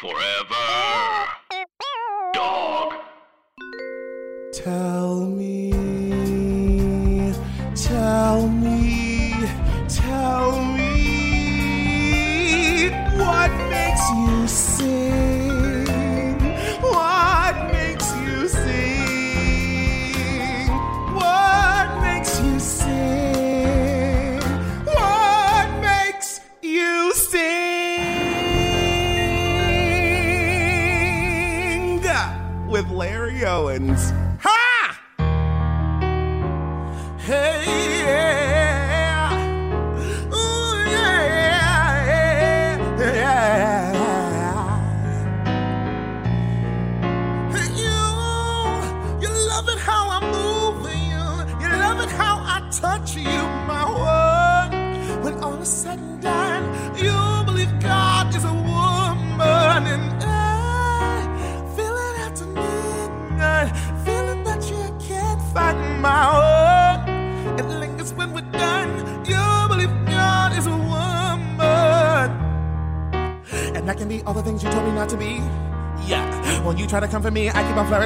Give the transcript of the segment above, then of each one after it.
Forever. Dog. Tell me, tell me, tell me what makes you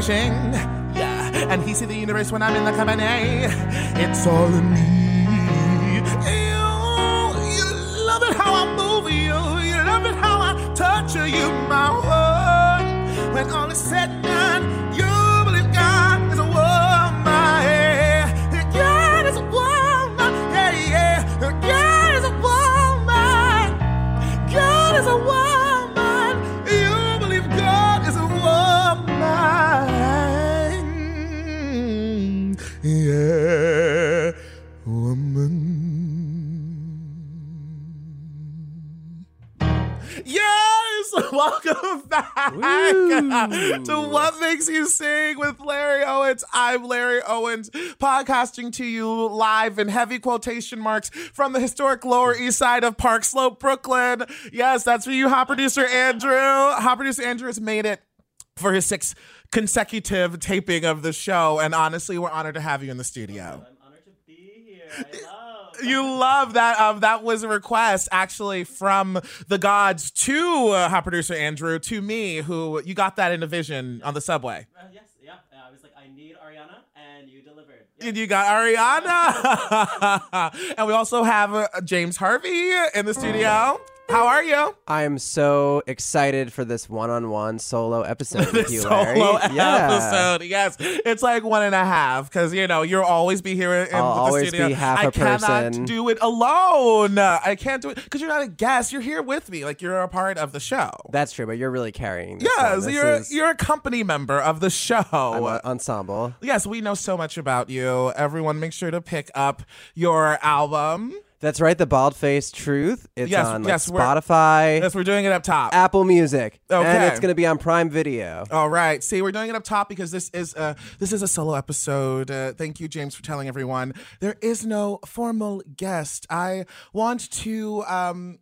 keep. Yeah. And he see the universe when I'm in the company. It's all in me. You, you love it how I move you. You love it how I touch you, my one. When all is said welcome back to What Makes You Sing with Larry Owens. I'm Larry Owens, podcasting to you live in heavy quotation marks from the historic Lower East Side of Park Slope, Brooklyn. Yes, that's for you, hot producer Andrew. Hot producer Andrew has made it for his sixth consecutive taping of the show, and honestly, we're honored to have you in the studio. I'm honored to be here. You love that. Um, that was a request actually from the gods to uh, hot producer Andrew to me, who you got that in a vision on the subway. Uh, yes, yeah. Uh, I was like, I need Ariana, and you delivered. Yeah. And you got Ariana. and we also have uh, James Harvey in the studio. How are you? I am so excited for this one-on-one solo episode with you, Solo Larry. episode. Yes, it's like one and a half because you know you'll always be here in I'll the always studio. be half I a cannot person. do it alone. I can't do it because you're not a guest. You're here with me. Like you're a part of the show. That's true, but you're really carrying. This yes. This you're is- you're a company member of the show. Ensemble. Yes, we know so much about you. Everyone, make sure to pick up your album. That's right, the Bald Face Truth. It's Yes, on like, yes, we're- Spotify, Yes, we're doing it up top. Apple Music, and Okay. it's going to be on Prime Video. All right. See, we're doing it up top because this is uh this is a solo episode. Uh, thank you, James, for telling everyone there is no formal guest. I want to um.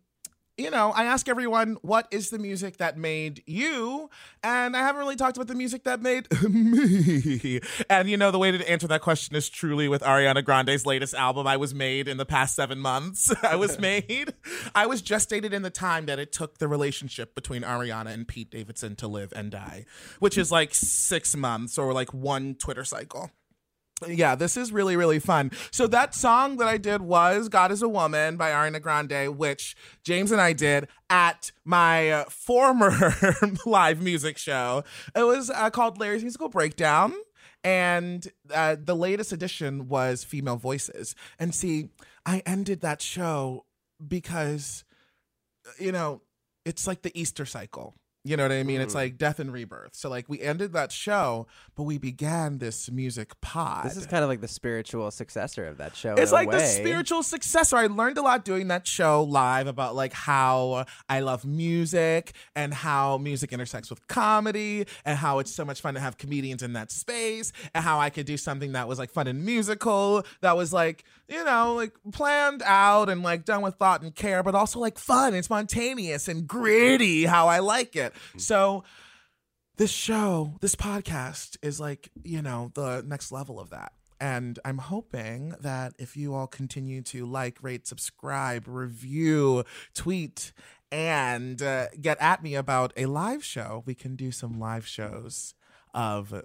You know, I ask everyone, what is the music that made you? And I haven't really talked about the music that made me. And you know, the way to answer that question is truly with Ariana Grande's latest album, I Was Made in the past seven months. I was made. I was just gestated in the time that it took the relationship between Ariana and Pete Davidson to live and die, which is like six months or like one Twitter cycle. Yeah, this is really, really fun. So that song that I did was God is a Woman by Ariana Grande, which James and I did at my uh, former live music show. It was uh, called Larry's Musical Breakdown. And uh, the latest edition was female voices. And see, I ended that show because, you know, it's like the Easter cycle. You know what I mean? It's Mm. like death and rebirth. So like we ended that show, but we began this music pod. This is kind of like the spiritual successor of that show. It's in a like the spiritual successor. I learned a lot doing that show live about like how I love music and how music intersects with comedy and how it's so much fun to have comedians in that space and how I could do something that was like fun and musical that was like, you know, like planned out and like done with thought and care, but also like fun and spontaneous and gritty how I like it. So this show, this podcast is like, you know, the next level of that. And I'm hoping that if you all continue to like, rate, subscribe, review, tweet, and uh, get at me about a live show, we can do some live shows of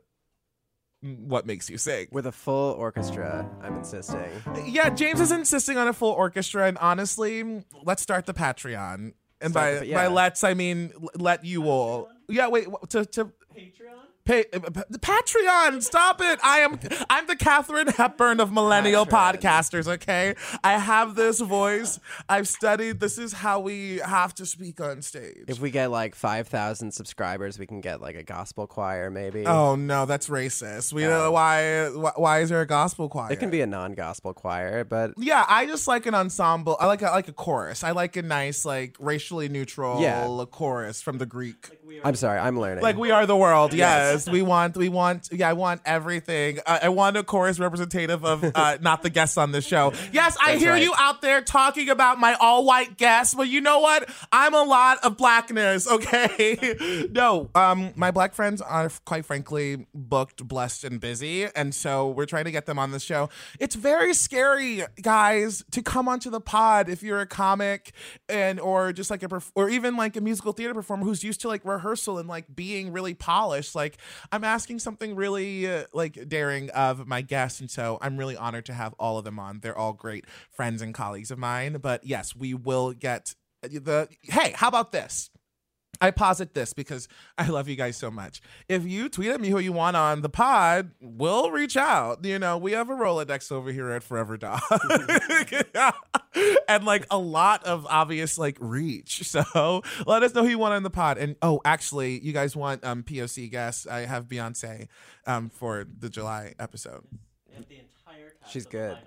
what makes you sing. With a full orchestra, I'm insisting. Yeah, James is insisting on a full orchestra, and honestly, let's start the Patreon. And by the- by let's, I mean let you all. Yeah, wait to to Patreon? Pay uh, the Patreon. Stop it! I am I'm the Katharine Hepburn of millennial Patreon. podcasters. Okay, I have this voice. I've studied. This is how we have to speak on stage. If we get like 5,000 subscribers, we can get like a gospel choir, maybe. oh no, that's racist. We know why. wh- Why is there a gospel choir? It can be a non gospel choir, but Yeah, I just like an ensemble. I like a, like a chorus. I like a nice, like racially neutral Yeah. chorus from the Greek. Like I'm sorry, I'm learning. Like we are the world. Yes, we want we want. Yeah, I want everything. Uh, I want a chorus representative of uh, not the guests on this show. Yes, I That's hear right. you out there talking about my all white guests, but you know what? I'm a lot of blackness. Okay, no, um, my black friends are quite frankly booked, blessed, and busy, and so we're trying to get them on the show. It's very scary, guys, to come onto the pod if you're a comic and or just like a or even like a musical theater performer who's used to like rehearsal and like being really polished. Like I'm asking something really uh, like daring of my guests, and so I'm really honored to have all of them on. They're all great friends and colleagues of mine. But yes, we will get the. Hey, how about this? I posit this because I love you guys so much. If you tweet at me who you want on the pod, we'll reach out. You know, we have a Rolodex over here at Forever Dog. and like a lot of obvious like reach. So let us know who you want on the pod. And oh, actually, you guys want um POC guests. I have Beyonce um for the July episode. We the entire cast She's of the good.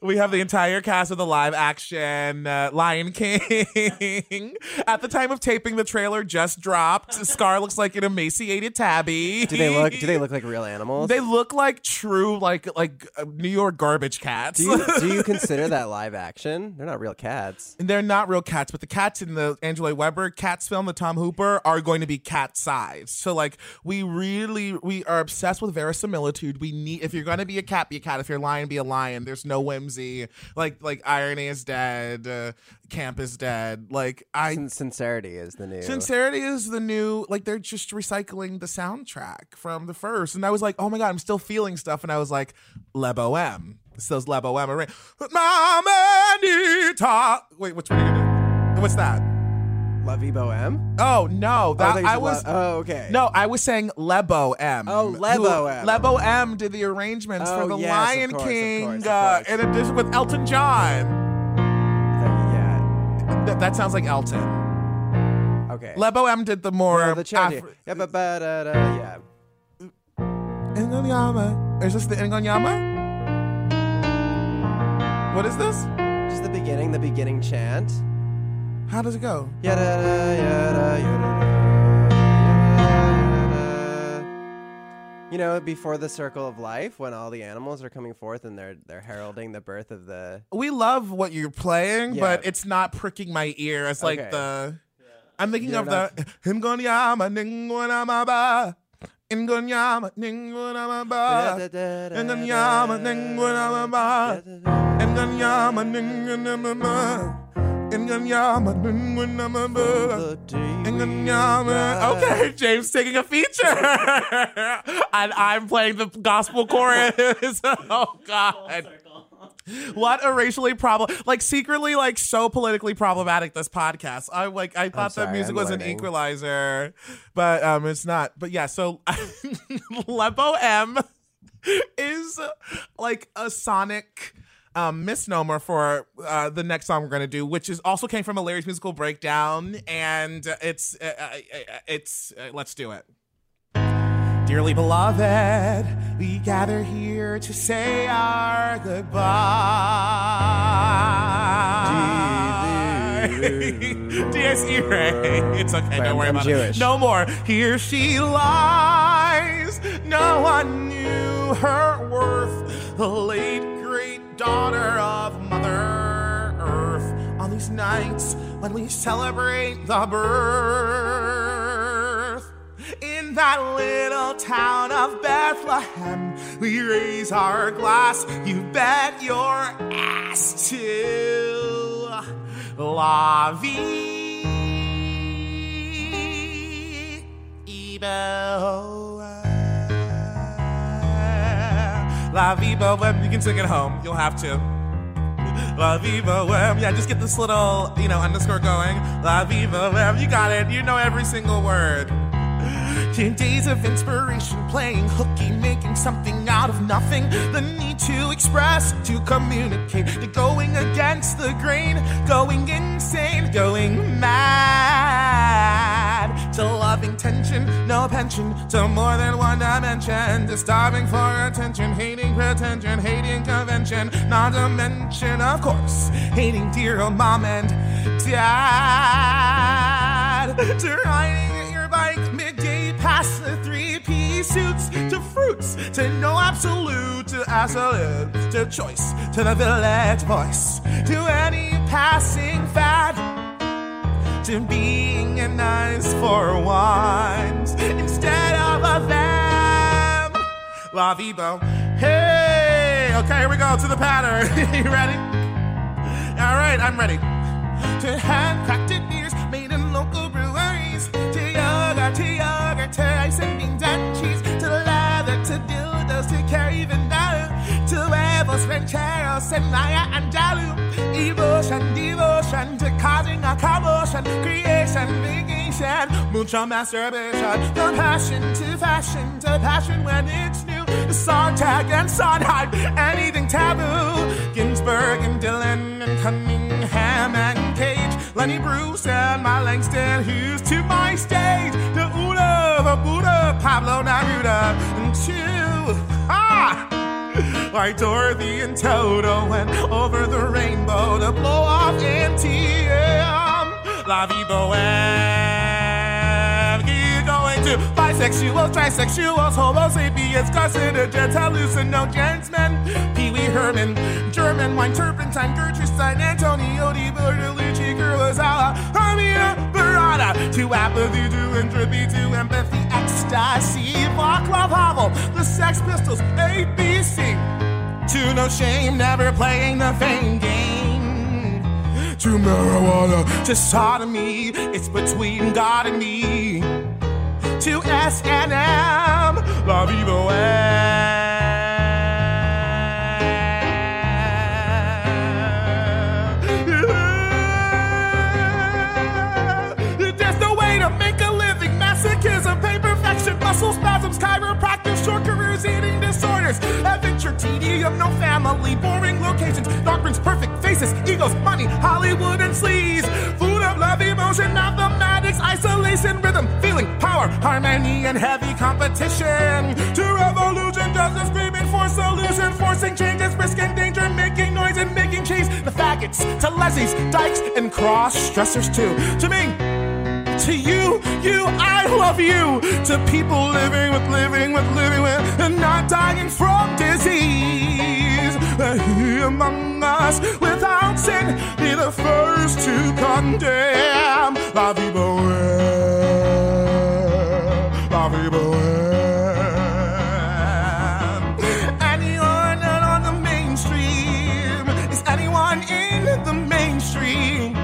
We have the entire cast of the live action uh, Lion King. At the time of taping, the trailer just dropped. Scar looks like an emaciated tabby. do they look? Do they look like real animals? They look like true, like like uh, New York garbage cats. do you do you consider that live action? They're not real cats. And they're not real cats, but the cats in the Angela Weber cats film, the Tom Hooper, are going to be cat sized. So like we really we are obsessed with verisimilitude. We need if you're gonna be a cat, be a cat. If you're a lion, be a lion. There's no Like like irony is dead, uh, camp is dead. Like I Sin- sincerity is the new. Sincerity is the new, like they're just recycling the soundtrack from the first. And I was like, oh my God, I'm still feeling stuff. And I was like, Le Bohème. It's those Le Bohème. Right? Mamanita. Wait, which one are you gonna do? What's that? Vie Bohème? Oh, no. That, thought I was. La- oh, okay. No, I was saying Lebo M. Oh, Lebo M. Lebo M did the arrangements Oh, for the yes, of Lion course, of King, course, of uh, in addition with Elton John. yeah. Th- that sounds like Elton. Okay. Lebo M did the more. No, the. Afri- yeah, but but uh, yeah. Ingonyama. Is this the Ingonyama? What is this? Just the beginning, the beginning chant. How does it go? Yada yada yada yada. You know, before the circle of life, when all the animals are coming forth and they're they're heralding the birth of the. We love what you're playing, Yeah. but it's not pricking my ear. It's like Okay. the. I'm thinking You're of not- the Ingonyama Ningonama ba. Ingonyama Ningonama ba. Ingonyama Ningonama ba. Ingonyama Ningonama ba. Inganyama, Inganyama, The day we Inganyama. rise. Okay, James taking a feature. and I'm playing the gospel chorus. oh, God. What a racially problem, like secretly, like so politically problematic. This podcast. I like. I thought sorry, music I'm was an equalizer, but um, it's not. But yeah, so Lebo M is like a sonic um, misnomer for uh, the next song we're gonna do, which is also came from a lyrics musical breakdown, and it's uh, uh, uh, it's uh, let's do it. Dearly beloved, we gather here to say our goodbye. D.S. Ray. It's okay, don't worry about it. No more. Here she lies. No one knew her worth. The late great daughter of Mother Earth. On these nights when we celebrate the birth. In that little town of Bethlehem, we raise our glass. You bet your ass to La Vie Bohème. Vie Bohème. You can sing it home. You'll have to. La Vie Bohème. Yeah, just get this little, you know, underscore going. La Vie Bohème. You got it. You know every single word. In days of inspiration, playing hooky, making something out of nothing. The need to express, to communicate, to going against the grain, going insane, going mad. Loving tension, no pension, to more than one dimension. To starving for attention, hating pretension, hating convention. Not to mention, of course, hating dear old mom and dad. To riding your bike midday past the three piece suits, to fruits, to no absolute, to absolute, to choice, to the village voice, to any passing fad to being a nice for once instead of a them. La Vibo. Hey, okay, here we go to the pattern. you ready? All right, I'm ready. To handcrafted beers made in a commotion, creation, vacation, mucho masturbation, from passion to fashion, to passion when it's new, The Sontag and Sondheim, anything taboo, Ginsberg and Dylan and Cunningham and Cage, Lenny Bruce and my Langston. Hughes to my stage, to Uta, the Buddha, Pablo Neruda, and to, ah! Like Dorothy and Toto went over the rainbow to blow off Auntie Em. La vie bohème. Keep going to? Bisexuals, trisexuals, homo sapiens, carcinogens, hallucinogens, men, Pee Wee Herman, German wine, turpentine, Gertrude Stein, Antonioni Bertolucci, Kurosawa, Carmina Burana, to apathy, to entropy, to empathy, ecstasy, Vaclav Havel, the Sex Pistols, ABC, to no shame, never playing the fame game. To marijuana, to sodomy, it's between God and me. To S and M, La Viva There's no way to make a living. Masochism, muscle spasms, chiropractic, short careers, disorders, adventure, tedium, no family, boring locations, doctrines, perfect faces, egos, money, Hollywood and sleaze, food of love, emotion, mathematics, isolation, rhythm, feeling, power, harmony, and heavy competition. To revolution, justice, screaming for solution, forcing changes, risking danger, making noise and making change. The faggots, to lesbies, dykes, and cross stressors too. To me, to you, you, I love you. To people living with, living with, living with, and not dying from disease. He among us without sin be the first to condemn. La vie bohème, la vie bohème. Anyone not on the mainstream? Is anyone in the mainstream?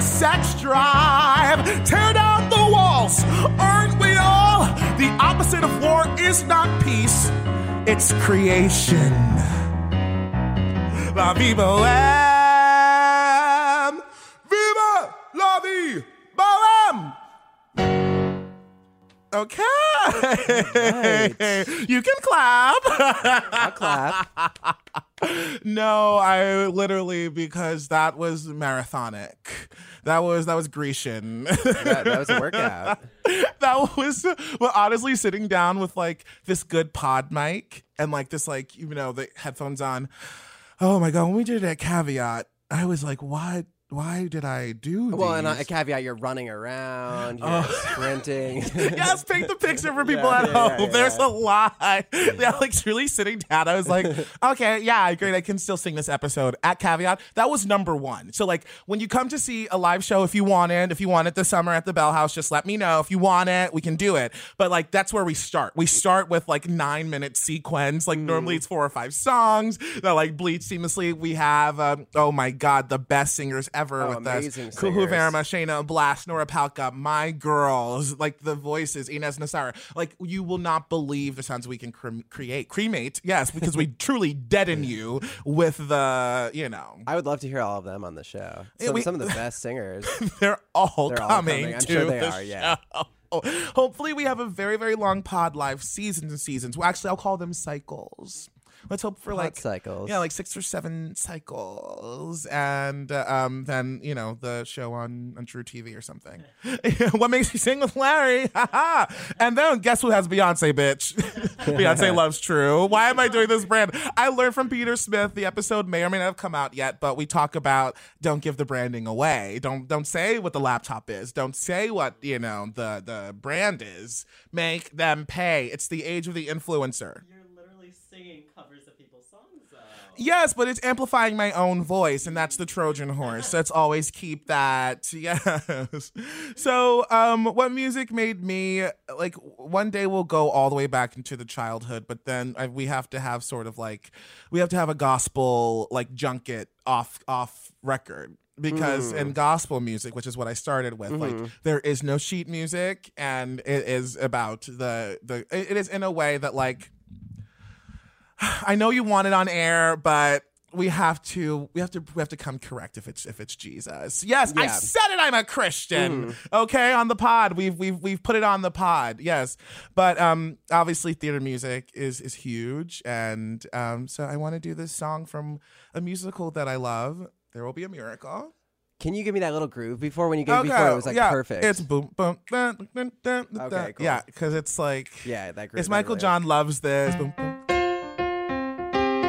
Sex drive. Tear down the walls, aren't we all? The opposite of war is not peace, it's creation. La vie bohème. Viva la vie bohème. Okay. You can clap. I'll clap. no, I literally because that was marathonic. That was that was Grecian. That, that was a workout. that was well honestly sitting down with like this good pod mic and like this like you know the headphones on. Oh my god, when we did it at Caveat, I was like, what? Why did I do that? Well, and uh, a caveat: you're running around, you're Oh. sprinting. yes, paint the picture for people Yeah, at yeah, home. yeah, There's a lot. Yeah, like truly sitting down. I was like, okay, yeah, great. I can still sing this episode. At caveat, that was number one. So like when you come to see a live show, if you want it, if you want it this summer at the Bell House, just let me know. If you want it, we can do it. But like that's where we start. We start with like nine minute sequence. Like Mm. normally it's four or five songs that like bleed seamlessly. We have um, oh my god, the best singers ever Oh, with us. Kuhoo. Verma, Shayna Blast, Nora Palka, my girls, like the voices, Inez Nassara. Like you will not believe the sounds we can cre- create. Cremate, yes, because we truly deaden you with the, you know, I would love to hear all of them on the show. Some, we- some of the best singers. they're all They're all coming. coming. I'm to sure they the are, yeah. show. Hopefully, we have a very, very long pod live seasons and seasons. Well, actually, I'll call them cycles. Let's hope for Pod like cycles. Yeah, like six or seven cycles, and uh, um, then you know the show on on truTV or something. what makes you sing with Larry? Ha and then guess who has Beyonce, bitch? Beyonce loves True. Why am I doing this brand? I learned from Peter Smith. The episode may or may not have come out yet, but we talk about don't give the branding away. Don't don't say what the laptop is. Don't say what you know the the brand is. Make them pay. It's the age of the influencer. You're literally singing covers of people's songs, though. Yes, but it's amplifying my own voice, and that's the Trojan horse. Let's always keep that. Yes. So, um, what music made me like? One day we'll go all the way back into the childhood, but then I, we have to have sort of like we have to have a gospel like junket off off record because in gospel music which is what i started with like there is no sheet music and it is about the the it is in a way that like I know you want it on air, but we have to we have to we have to come correct if it's if it's Jesus. Yes, I said it. I'm a Christian. Okay, on the pod, we've we've we've put it on the pod. Yes, but um, obviously theater music is is huge, and um, so I want to do this song from a musical that I love. There will be a miracle. Can you give me that little groove before when you gave before it was like yeah, perfect? It's boom boom. Dun, dun, dun, dun, Okay, cool. Yeah, because it's like yeah, that groove. it's Michael riff. John loves this. Boom, boom.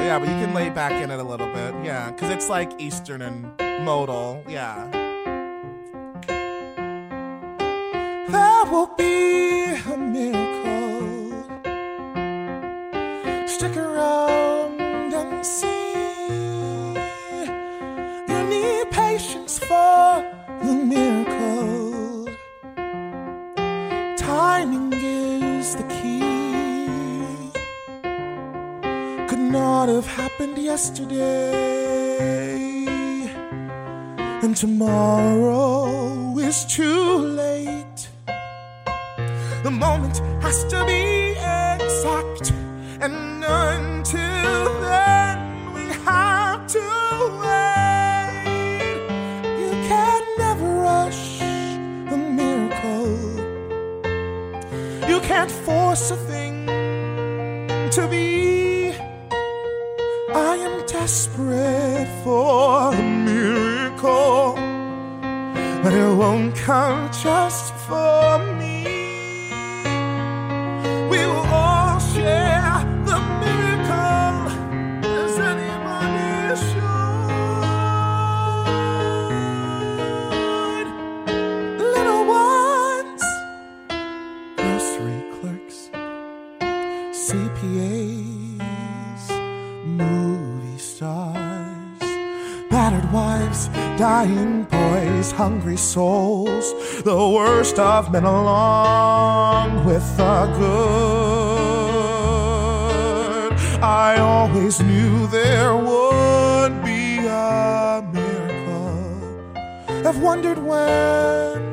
Yeah, but you can lay back in it a little bit. Yeah, because it's like Eastern and modal. Yeah. There will be a miracle. Stick around and see. You need patience for the miracle. Timing is the key. Could not have happened yesterday. And tomorrow is too late. The moment has to be exact. And until then, we have to wait. You can never rush the miracle. You can't force a thing to be. Desperate for a miracle, but it won't come just for me. Boys, hungry souls, the worst of men along with the good. I always knew there would be a miracle. I've wondered when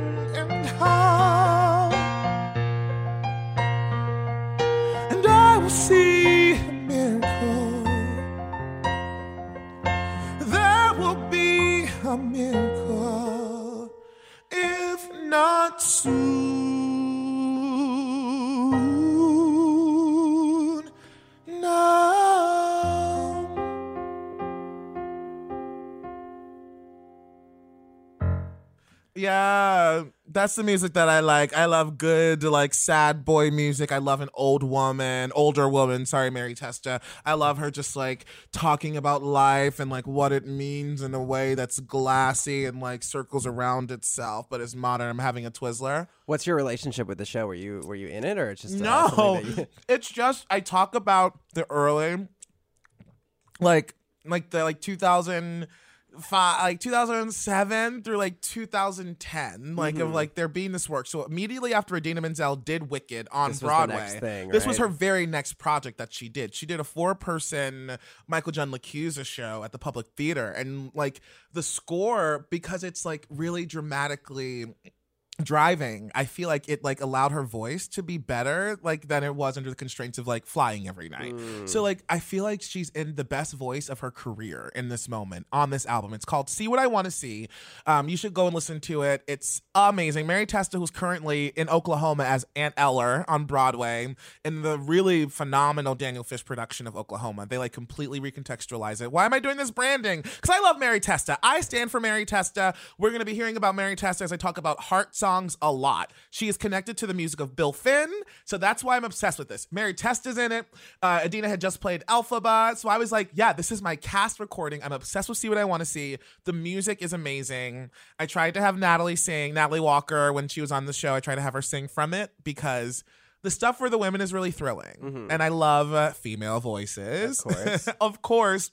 that's the music that I like. I love good, like sad boy music. I love an old woman, older woman. Sorry, Mary Testa. I love her just like talking about life and like what it means in a way that's glassy and like circles around itself, but is modern. I'm having a Twizzler. What's your relationship with the show? Were you were you in it or it's just uh, No, you- it's just I talk about the early, like like the like 2005 like 2007 through like 2010 like Mm-hmm. of like there being this work. So immediately after Idina Menzel did Wicked on This Broadway thing, this was her very next project that she did. She did a four person Michael John LaChiusa show at the Public Theater. And like the score because it's like really dramatically driving i feel like it like allowed her voice to be better like than it was under the constraints of like flying every night. So like i feel like she's in the best voice of her career in this moment on this album. It's called see what i want to see. Um you should go and listen to it. It's amazing. Mary testa who's currently in oklahoma as aunt eller on broadway in the really phenomenal daniel fish production of oklahoma. They like completely recontextualize it. Why am i doing this branding? Because i love mary testa. I stand for mary testa. We're going to be hearing about mary testa as i talk about heart songs a lot. She is connected to the music of bill finn so that's why i'm obsessed with this. Mary Test is in it. Uh, idina had just played elphaba so i was like yeah this is my cast recording. I'm obsessed with see what i want to see. The music is amazing. I tried to have natalie sing natalie walker when she was on the show i tried to have her sing from it because the stuff for the women is really thrilling. And i love uh, female voices. Mm-hmm. Of course. of course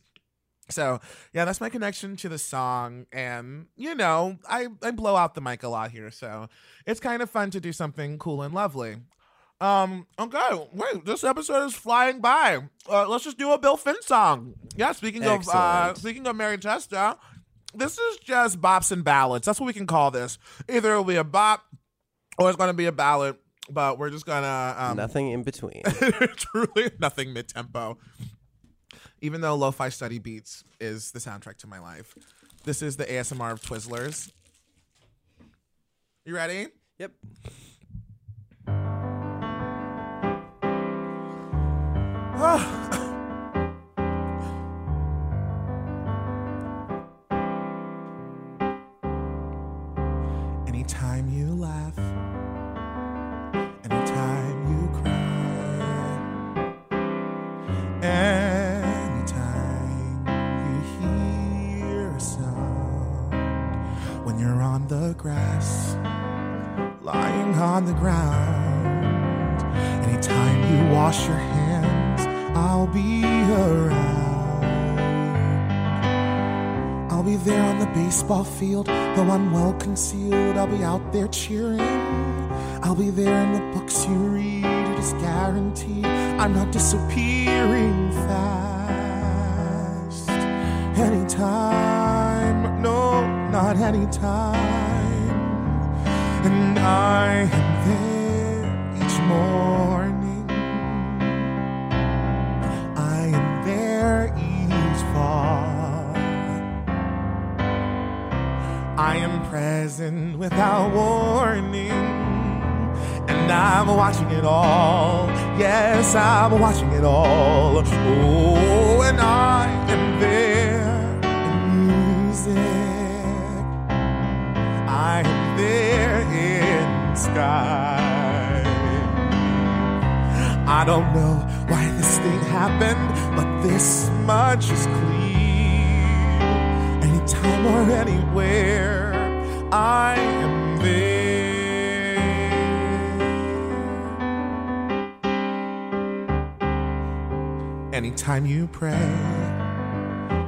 so yeah, that's my connection to the song, and you know, I I blow out the mic a lot here, so it's kind of fun to do something cool and lovely. Um, okay, wait, this episode is flying by. Uh, let's just do a Bill Finn song. Yeah, speaking of uh, speaking of Mary Testa, this is just bops and ballads. That's what we can call this. Either it'll be a bop or it's gonna be a ballad, but we're just gonna um, nothing in between. truly nothing mid tempo. Even though Lo-Fi Study Beats is the soundtrack to my life, this is the ASMR of Twizzlers. You ready? yep. Anytime baseball field, though I'm well concealed. I'll be out there cheering. I'll be there in the books you read. It is guaranteed I'm not disappearing fast. Anytime, no, not anytime. And I am there each morning. I am present without warning. And I'm watching it all. Yes, I'm watching it all. Oh, and I am there in music. I am there in sky. I don't know why this thing happened, but this much is clear. Anytime or anywhere, I am there. Anytime you pray,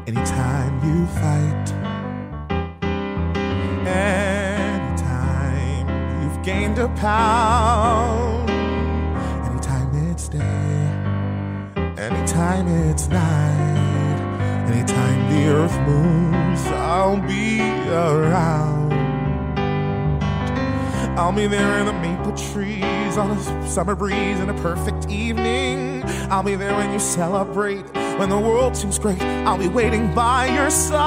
anytime you fight, anytime you've gained a pound, anytime it's day, anytime it's night, anytime the earth moves, I'll be around. I'll be there in the maple trees on a summer breeze in a perfect evening. I'll be there when you celebrate, when the world seems great. I'll be waiting by your side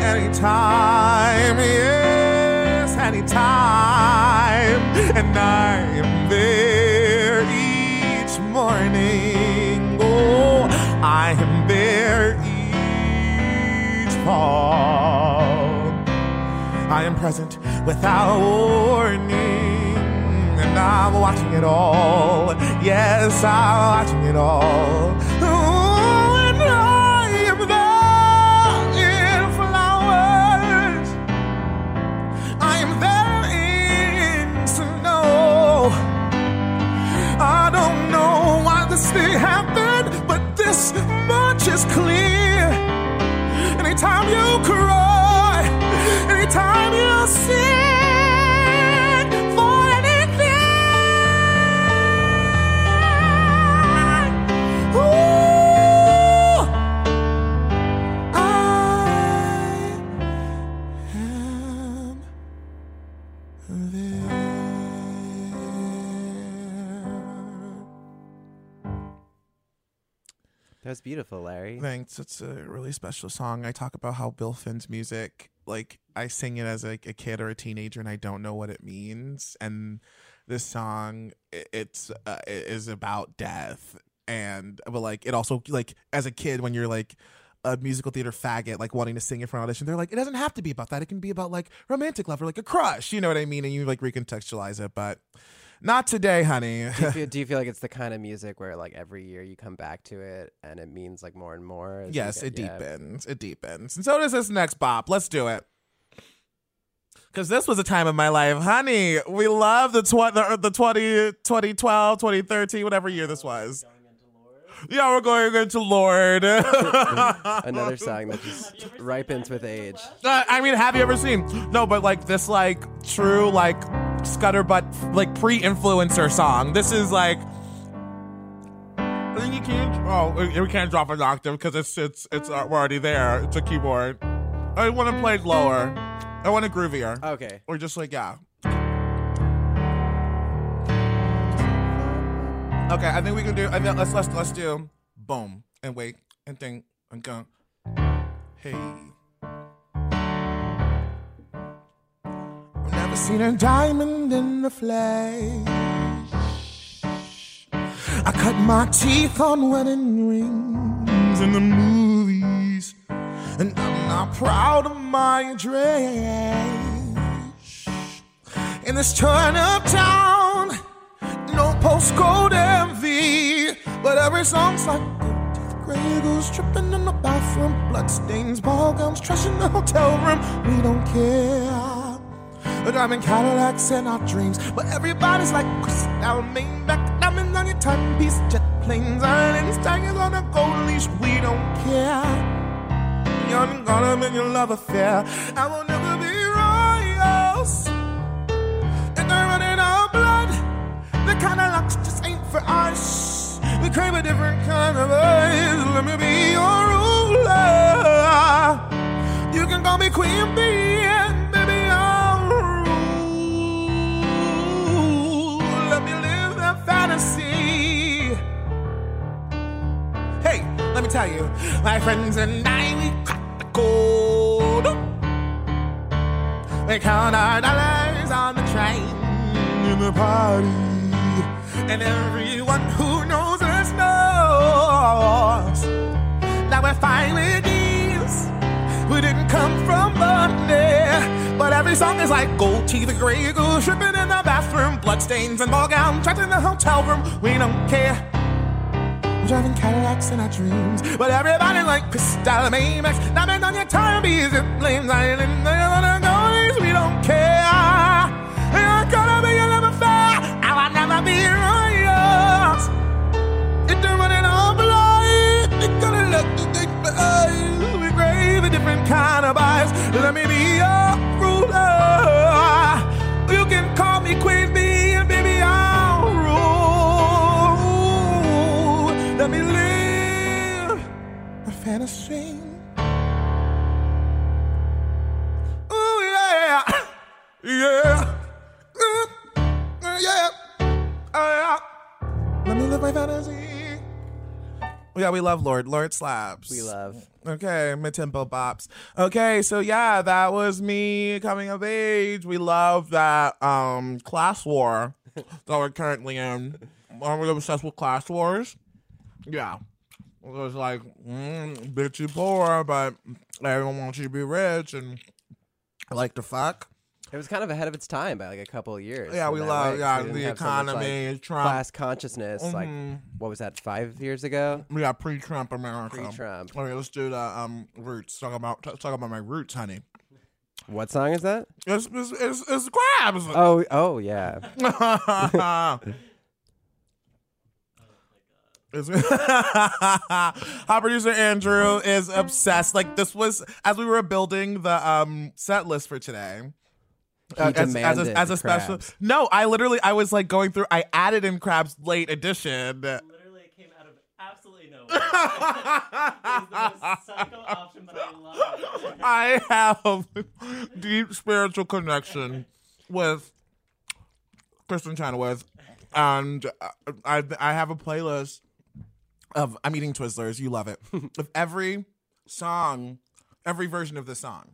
anytime, yes, anytime. And I am there each morning. Oh, I am there each fall. I am present without warning, and I'm watching it all. Yes, I'm watching it all. Oh, and I am there in flowers. I am there in snow. I don't know why this thing happened, but this much is clear. Anytime you cry, anytime you sing for anything, ooh, I am there. That was beautiful, Larry. Thanks. It's a really special song. I talk about how Bill Finn's music, like I sing it as like a kid or a teenager, and I don't know what it means. And this song, it's uh, it is about death, and but like it also like as a kid when you're like a musical theater faggot, like wanting to sing it for an audition, they're like, it doesn't have to be about that. It can be about like romantic love or like a crush. You know what I mean? And you like recontextualize it, but not today, honey. do, you feel, do you feel like it's the kind of music where like every year you come back to it and it means like more and more? Yes, get- it yeah. deepens. It deepens. And so does this next bop. Let's do it. Because this was a time of my life. Honey, we love the, tw- the, the 20, 2012, 2013, whatever year this was. Yeah, we're going into Lorde. Another song that just ripens with age. Uh, I mean, have you ever seen? No, but like this, like true, like scutterbutt, like pre-influencer song. This is like. I think you can't. Oh, we we can't drop an octave because it's it's it's uh, we're already there. It's a keyboard. I want to play it lower. I want it groovier. Okay. Or just like yeah. Okay, I think we can do. I think let's let's let's do boom and wait and think and go. Hey. I've seen a diamond in the flesh. I cut my teeth on wedding rings in the movies, and I'm not proud of my dress. In this turn up town, no postcode envy, but every song's like Grey goose tripping in the bathroom, bloodstains, ball gowns, trash in the hotel room. We don't care. Driving Cadillacs in our dreams, but everybody's like Cristal Maybach, diamonds on your timepiece, jet planes, islands, tigers on a gold leash. We don't care. You're gonna make your love affair. I will never be royals. And they're running our blood. The locks just ain't for us. We crave a different kind of eyes. Let me be your ruler. You can call me Queen Bee, let me tell you, my friends and I, we cracked the code. We count our dollars on the train in the party. And everyone who knows us knows that we're fine with these. We didn't come from Monday. But every song is like gold teeth, the gray goose, tripping in the bathroom, bloodstains and ball gowns, trapped in the hotel room. We don't care. Driving Cadillacs in our dreams, but everybody like Cristal Maybach, diamond on your timepiece, it flames island. They wanna go, we don't care. You're gonna be a love affair. I will never be Yeah, we love Lorde. Lorde slaps. We love. Okay, mid tempo bops. Okay, so yeah, that was me coming of age. We love that um class war that we're currently in. Are we obsessed with class wars? Yeah. It was like, mm, bitch, you poor, but everyone wants you to be rich and like to fuck. It was kind of ahead of its time by like a couple of years. Yeah, we love- yeah, the have so like, economy, Trump. class consciousness. Like, Mhm. what was that? Five years ago. We got pre-Trump America. Pre-Trump. Okay, let's do the um roots. Talk about talk about my roots, honey. What song is that? It's it's it's, it's crabs. Oh, oh yeah. Our producer Andrew is obsessed. Like this was as we were building the um set list for today. Uh, as, as a, as a special. No, I literally I was like going through. I added in crabs late edition. Literally, it came out of absolutely nowhere. it's the most psycho option, I. I have deep spiritual connection with Kristin Chenoweth, and uh, I I have a playlist of I'm eating Twizzlers. You love it. of every song, every version of the song.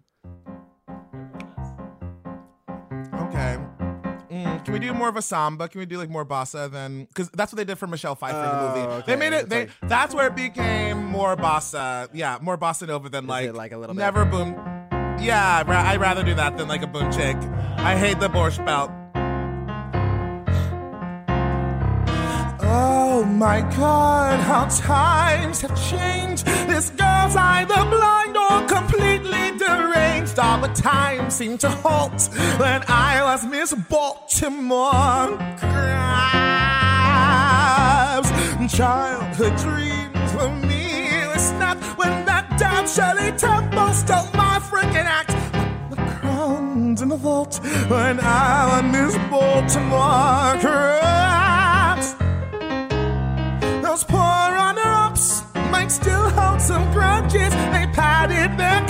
Can we do mm-hmm. more of a samba? Can we do like more bossa than because that's what they did for Michelle Pfeiffer in the Oh, movie. okay. They made it. It's They like- that's where it became more bossa. Yeah, more bossa nova than like like a little bit- never boom. Yeah, I'd ra- I'd rather do that than like a boom chick. I hate the borscht belt. Oh my god, how times have changed. This girl's either blind or completely deranged. All the time seemed to halt when I was Miss Baltimore. Crabs, childhood dreams for me were snapped when that damn Shirley Temple stole my freaking act. The crowns in the vault when I was Miss Baltimore. Crabs. Those poor runner-ups might still hold some grudges. They padded their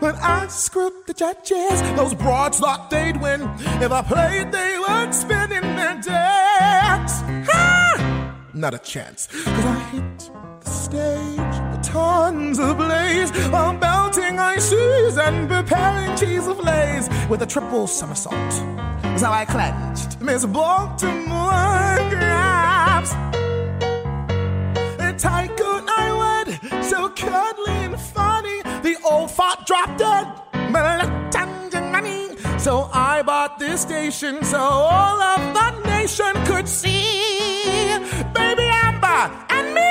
but I screwed the judges. Those broads thought they'd win if I played. They weren't spending their decks. Not a chance, cause I hit the stage with tons of blaze while belting ice and preparing cheese of lays with a triple somersault. That's how I clenched Miss Baltimore Crabs a tycoon I would, so cuddly and funny. The old fart dropped dead, but I left tons money. So I bought this station so all of the nation could see Baby Amber and me.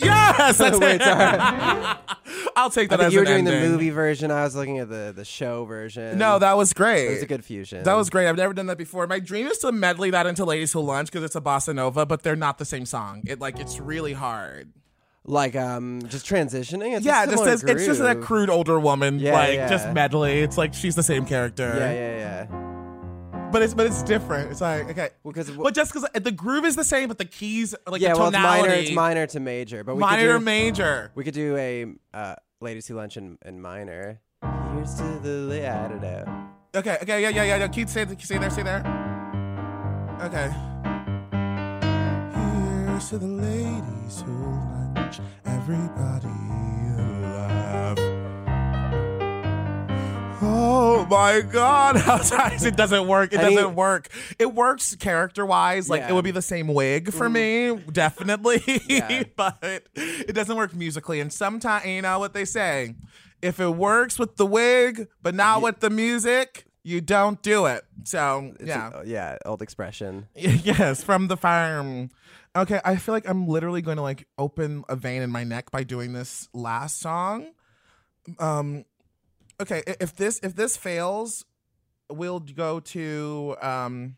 Yes, that's Wait, it. I'll take that. I think as you were doing the movie version. I was looking at the the show version. No, that was great. it was a good fusion. That was great. I've never done that before. My dream is to medley that into Ladies Who Lunch because it's a bossa nova, but they're not the same song. It like it's really hard. like um just transitioning. It's a yeah, just as, it's just that groove. crude older woman, Yeah, like yeah. just medley. It's like she's the same character. Yeah, yeah, yeah. But it's but it's different. It's like okay, Well, 'cause but just because the groove is the same, but the keys like yeah, the well, it's minor. It's minor to major, but we minor could do, major. We could do a uh, ladies who lunch in, in minor. Here's to the la- I don't know. Okay, okay, yeah, yeah, yeah. yeah. Keith, say, say there, say there. Okay. Here's to the ladies who lunch, everybody Oh my God! How it doesn't work. It doesn't work. It works character wise. Like it would be the same wig for me, definitely. Yeah. but it doesn't work musically. And sometimes, you know what they say: if it works with the wig, but not with the music, you don't do it. So It's yeah, a- yeah, old expression. yes, from the farm. Okay, I feel like I'm literally going to like open a vein in my neck by doing this last song. Um, okay, if this if this fails, we'll go to um.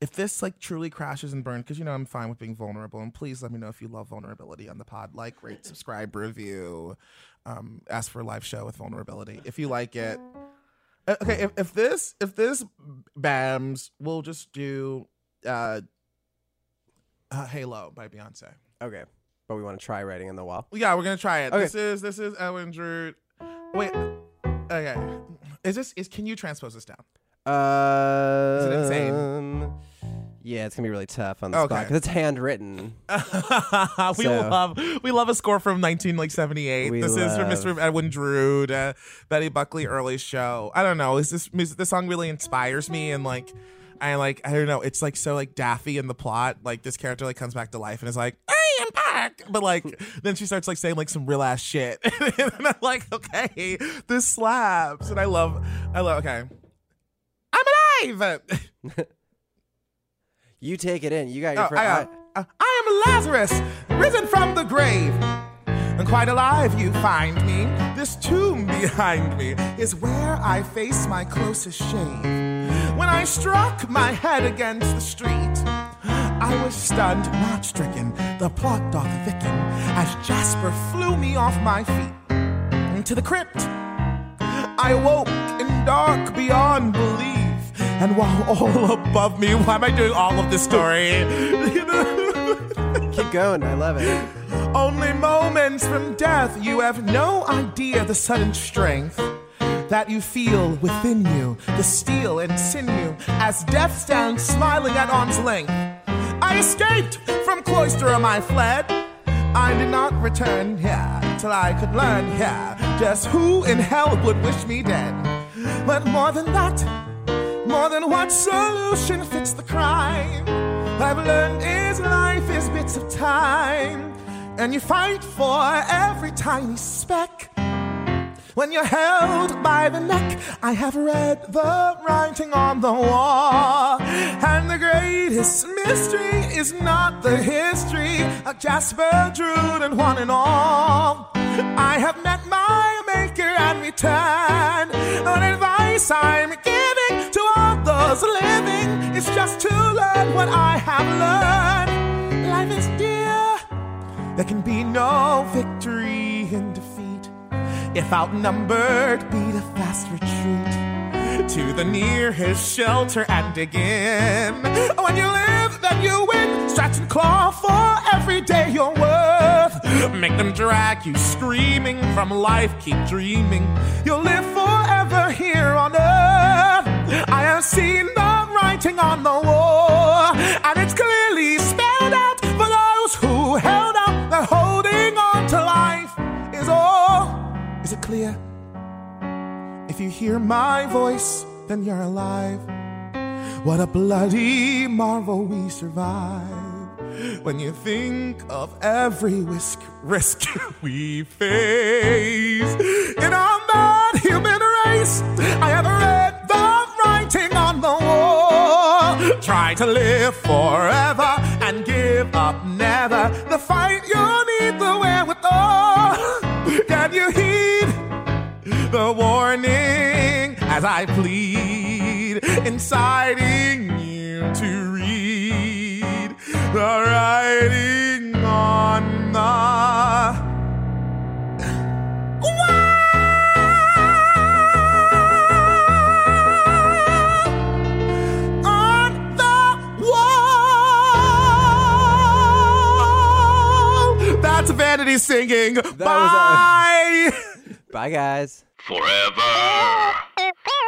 If this like truly crashes and burns, because you know I'm fine with being vulnerable, and please let me know if you love vulnerability on the pod. Like, rate, subscribe, review, um, ask for a live show with vulnerability if you like it. Uh, Okay, if, if this if this bams, we'll just do uh, uh Halo by Beyonce. Okay. but we want to try writing in the wall. Yeah, we're gonna try it. Okay. This is this is Edwin Drood. Wait. Okay. Is this is can you transpose this down? Uh, it insane? Yeah, it's gonna be really tough on the spot because it's handwritten. we So- love we love a score from 19 like 78. We this is from love- Mr. Edwin Drood, uh, Betty Buckley early show. I don't know. Is this music? This song really inspires me and like I like I don't know. It's like so like daffy in the plot. Like this character like comes back to life and is like, "Hey, I'm back," but like then she starts like saying like some real ass shit, and I'm like, okay, this slaps, and I love I love okay. I'm alive. You take it in. You got your Oh. I, uh, I am Lazarus, risen from the grave. And quite alive you find me. This tomb behind me is where I face my closest shave. When I struck my head against the street, I was stunned, not stricken. The plot doth thicken as Jasper flew me off my feet into the crypt. I woke in dark beyond belief. And while all above me, why am I doing all of this story? Keep going. I love it. Only moments from death, you have no idea the sudden strength that you feel within you, the steel and sinew, as death stands smiling at arm's length. I escaped from cloister, and I fled. I did not return here till I could learn here just who in hell would wish me dead. But more than that, more than what solution fits the crime. I've learned is life is bits of time, and you fight for every tiny speck. When you're held by the neck, I have read the writing on the wall. And the greatest mystery is not the history of Jasper, Drood, and one and all. I have met my maker and returned. An advice I'm giving to all those living is just to learn what I have learned. Life is dear. There can be no victory in defeat. If outnumbered, beat a fast retreat to the nearest shelter and dig in. When oh, you live, then you win. Stretch and claw for every day you're worth. Make them drag you screaming from life. Keep dreaming. You'll live forever here on earth. I have seen the writing on the wall, If you hear my voice, then you're alive. What a bloody marvel we survive. When you think of every whisk, risk we face in our mad human race, I have read the writing on the wall. Try to live forever and give up never. The fight you need the wherewithal. I plead, inciting you to read the writing on the wall. On the wall. That's Vanity singing. was a- Bye. Bye, guys. Forever.